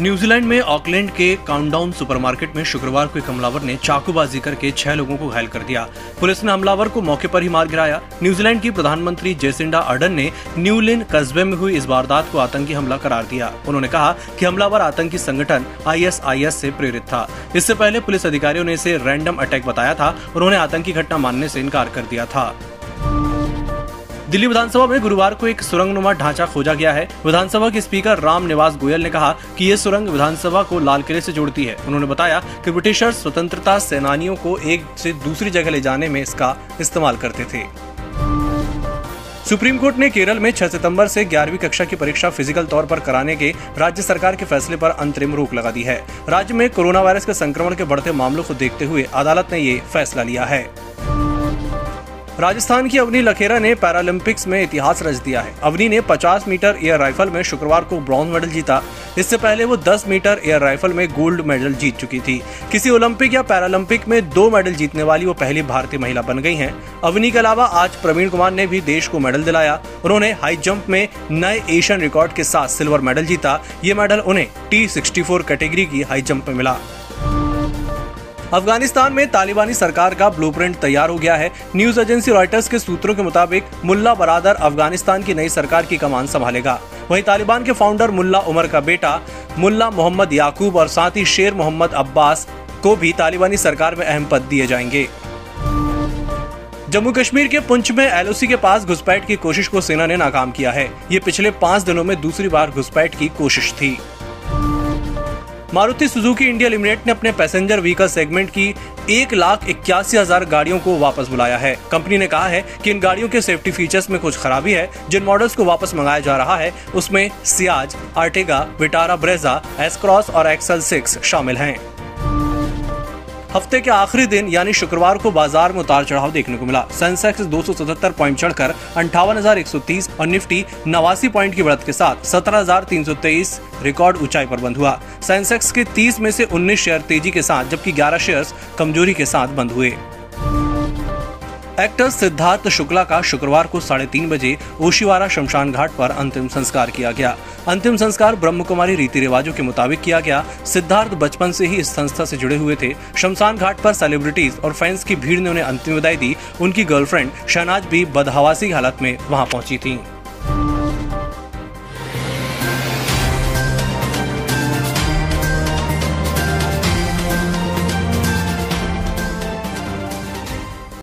New Zealand में Auckland के countdown supermarket में शुक्रवार को एक हमलावर ने चाकूबाजी करके छह लोगों को घायल कर दिया। पुलिस ने हमलावर को मौके पर ही मार गिराया। न्यूजीलैंड की प्रधानमंत्री जेसिंडा अर्डन ने न्यूलिन कस्बे में हुई इस वारदात को आतंकी हमला करार दिया। उन्होंने कहा कि हमलावर आतंकी संगठन आईएसआईएस से प्रेरित था। इससे पहले पुलिस अधिकारियों ने इसे रैंडम अटैक बताया था। उन्होंने आतंकी घटना मानने से इनकार कर दिया था। दिल्ली विधानसभा में गुरुवार को एक सुरंगनुमा ढांचा खोजा गया है। विधानसभा के स्पीकर राम निवास गोयल ने कहा कि ये सुरंग विधानसभा को लाल किले से जोड़ती है। उन्होंने बताया कि ब्रिटिशर्स स्वतंत्रता सेनानियों को एक से दूसरी जगह ले जाने में इसका इस्तेमाल करते थे। सुप्रीम कोर्ट ने केरल में 6 सितंबर से 11वीं कक्षा की परीक्षा फ़िज़िकल तौर पर कराने के राज्य सरकार के फैसले पर अंतरिम रोक लगा दी है। राज्य में कोरोना वायरस के संक्रमण के बढ़ते मामलों को देखते हुए अदालत ने ये फैसला लिया है। राजस्थान की अवनी लखेरा ने पैरालंपिक्स में इतिहास रच दिया है। अवनी ने 50 मीटर एयर राइफल में शुक्रवार को ब्रॉन्ज मेडल जीता। इससे पहले वो 10 मीटर एयर राइफल में गोल्ड मेडल जीत चुकी थी। किसी ओलंपिक या पैरालंपिक में दो मेडल जीतने वाली वो पहली भारतीय महिला बन गई हैं। अवनी के अलावा आज प्रवीण कुमार ने भी देश को मेडल दिलाया। उन्होंने हाई जंप में नए एशियन रिकॉर्ड के साथ सिल्वर मेडल जीता। ये मेडल उन्हें टी कैटेगरी की हाई जंप में मिला। अफ़गानिस्तान में तालिबानी सरकार का ब्लूप्रिंट तैयार हो गया है। न्यूज़ एजेंसी रॉयटर्स के सूत्रों के मुताबिक, मुल्ला बरादर अफ़गानिस्तान की नई सरकार की कमान संभालेगा। वहीं तालिबान के फाउंडर मुल्ला उमर का बेटा, मुल्ला मोहम्मद याकूब और साथ ही शेर मोहम्मद अब्बास को भी तालिबानी सरकार में अहम पद दिए जाएँगे। जम्मू कश्मीर के पुंछ में एलओसी के पास घुसपैठ की कोशिश को सेना ने नाकाम किया है। ये पिछले पाँच दिनों में दूसरी बार घुसपैठ की कोशिश थी। मारुति सुजुकी इंडिया लिमिटेड ने अपने पैसेंजर व्हीकल सेगमेंट की एक लाख इक्यासी हज़ार गाड़ियों को वापस बुलाया है। कंपनी ने कहा है कि इन गाड़ियों के सेफ्टी फीचर्स में कुछ खराबी है। जिन मॉडल्स को वापस मंगाया जा रहा है, उसमें Ciaz, Ertiga, Vitara, Brezza, S Cross और एक्सल सिक्स शामिल हैं। हफ़्ते के आखिरी दिन यानी शुक्रवार को बाज़ार में उतार चढ़ाव देखने को मिला। सेंसेक्स 277 पॉइंट चढ़कर अंठावन और निफ्टी नवासी पॉइंट की बढ़त के साथ 17,323 रिकॉर्ड ऊंचाई पर बंद हुआ। सेंसेक्स के 30 में से 19 शेयर तेज़ी के साथ जबकि 11 शेयर्स कमज़ोरी के साथ बंद हुए। एक्टर सिद्धार्थ शुक्ला का शुक्रवार को साढ़े तीन बजे ओशीवारा शमशान घाट पर अंतिम संस्कार किया गया। अंतिम संस्कार ब्रह्म कुमारी रीति रिवाजों के मुताबिक किया गया। सिद्धार्थ बचपन से ही इस संस्था से जुड़े हुए थे। शमशान घाट पर सेलिब्रिटीज और फैंस की भीड़ ने उन्हें अंतिम विदाई दी। उनकी गर्लफ्रेंड शहनाज भी बदहवासी हालत में वहाँ पहुँची थी।